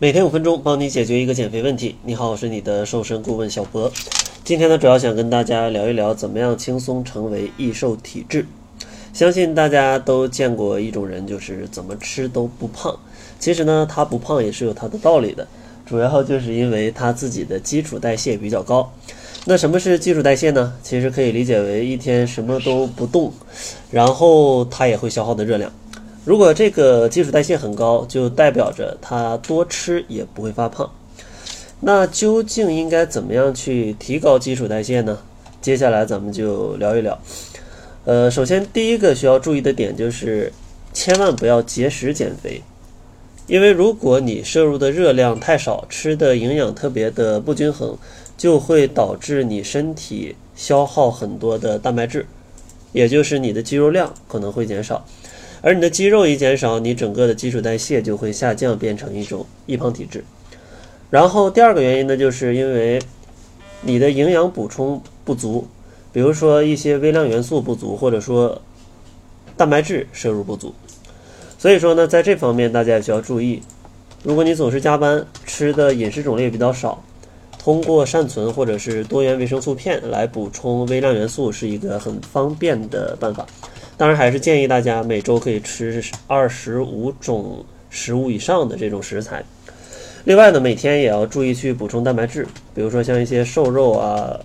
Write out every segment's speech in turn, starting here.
每天五分钟，帮你解决一个减肥问题。你好，我是你的瘦身顾问小博。今天呢，主要想跟大家聊一聊怎么样轻松成为易瘦体质。相信大家都见过一种人，就是怎么吃都不胖。其实呢，他不胖也是有他的道理的，主要就是因为他自己的基础代谢比较高。那什么是基础代谢呢？其实可以理解为一天什么都不动，然后它也会消耗的热量。如果这个基础代谢很高，就代表着它多吃也不会发胖。那究竟应该怎么样去提高基础代谢呢？接下来咱们就聊一聊。呃，首先第一个需要注意的点就是，千万不要节食减肥，因为如果你摄入的热量太少，吃的营养特别的不均衡。就会导致你身体消耗很多的蛋白质，也就是你的肌肉量可能会减少，而你的肌肉一减少，你整个的基础代谢就会下降，变成一种易胖体质。然后第二个原因呢，就是因为你的营养补充不足，比如说一些微量元素不足，或者说蛋白质摄入不足。所以说呢，在这方面大家也需要注意。如果你总是加班，吃的饮食种类比较少。通过善存或者是多元维生素片来补充微量元素是一个很方便的办法。当然，还是建议大家每周可以吃二十五种食物以上的这种食材。另外呢，每天也要注意去补充蛋白质，比如说像一些瘦肉啊、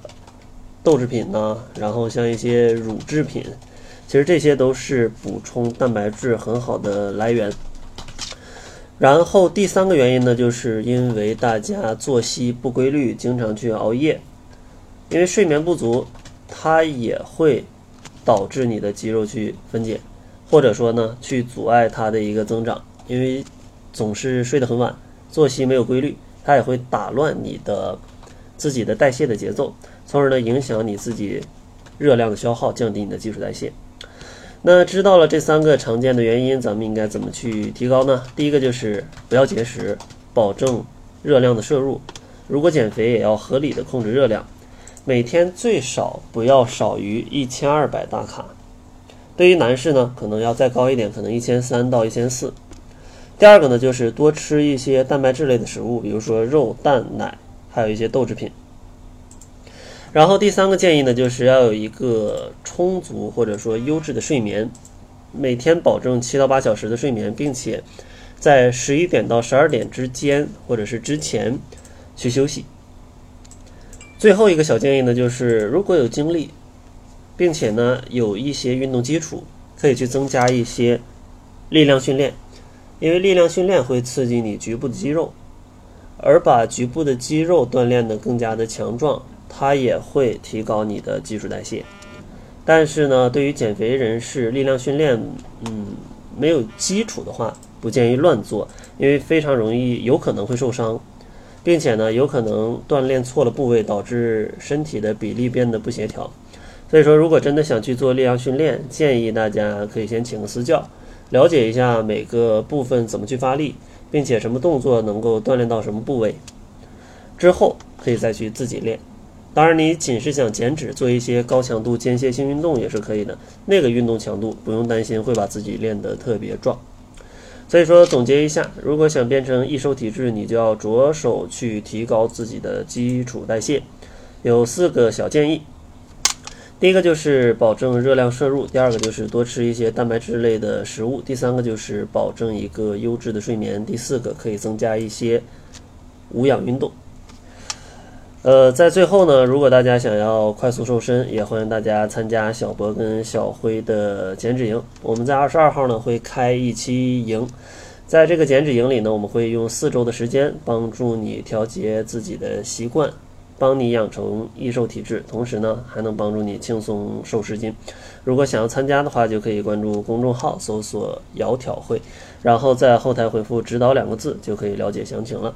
豆制品呐，然后像一些乳制品，其实这些都是补充蛋白质很好的来源。然后第三个原因呢，就是因为大家作息不规律，经常去熬夜，因为睡眠不足，它也会导致你的肌肉去分解，或者说呢，去阻碍它的一个增长。因为总是睡得很晚，作息没有规律，它也会打乱你的自己的代谢的节奏，从而呢影响你自己热量的消耗，降低你的基础代谢。那知道了这三个常见的原因，咱们应该怎么去提高呢？第一个就是不要节食，保证热量的摄入。如果减肥，也要合理的控制热量，每天最少不要少于一千二百大卡。对于男士呢，可能要再高一点，可能一千三到一千四。第二个呢，就是多吃一些蛋白质类的食物，比如说肉、蛋、奶，还有一些豆制品。然后第三个建议呢，就是要有一个充足或者说优质的睡眠，每天保证七到八小时的睡眠，并且在十一点到十二点之间或者是之前去休息。最后一个小建议呢，就是如果有精力，并且呢有一些运动基础，可以去增加一些力量训练，因为力量训练会刺激你局部的肌肉，而把局部的肌肉锻炼的更加的强壮。它也会提高你的基础代谢，但是呢，对于减肥人士，力量训练，嗯，没有基础的话，不建议乱做，因为非常容易有可能会受伤，并且呢，有可能锻炼错了部位，导致身体的比例变得不协调。所以说，如果真的想去做力量训练，建议大家可以先请个私教，了解一下每个部分怎么去发力，并且什么动作能够锻炼到什么部位，之后可以再去自己练。当然，你仅是想减脂，做一些高强度间歇性运动也是可以的。那个运动强度不用担心会把自己练得特别壮。所以说，总结一下，如果想变成易瘦体质，你就要着手去提高自己的基础代谢。有四个小建议：第一个就是保证热量摄入；第二个就是多吃一些蛋白质类的食物；第三个就是保证一个优质的睡眠；第四个可以增加一些无氧运动。呃，在最后呢，如果大家想要快速瘦身，也欢迎大家参加小博跟小辉的减脂营。我们在二十二号呢会开一期营，在这个减脂营里呢，我们会用四周的时间帮助你调节自己的习惯，帮你养成易瘦体质，同时呢还能帮助你轻松瘦十斤。如果想要参加的话，就可以关注公众号搜索“窈窕会”，然后在后台回复“指导”两个字，就可以了解详情了。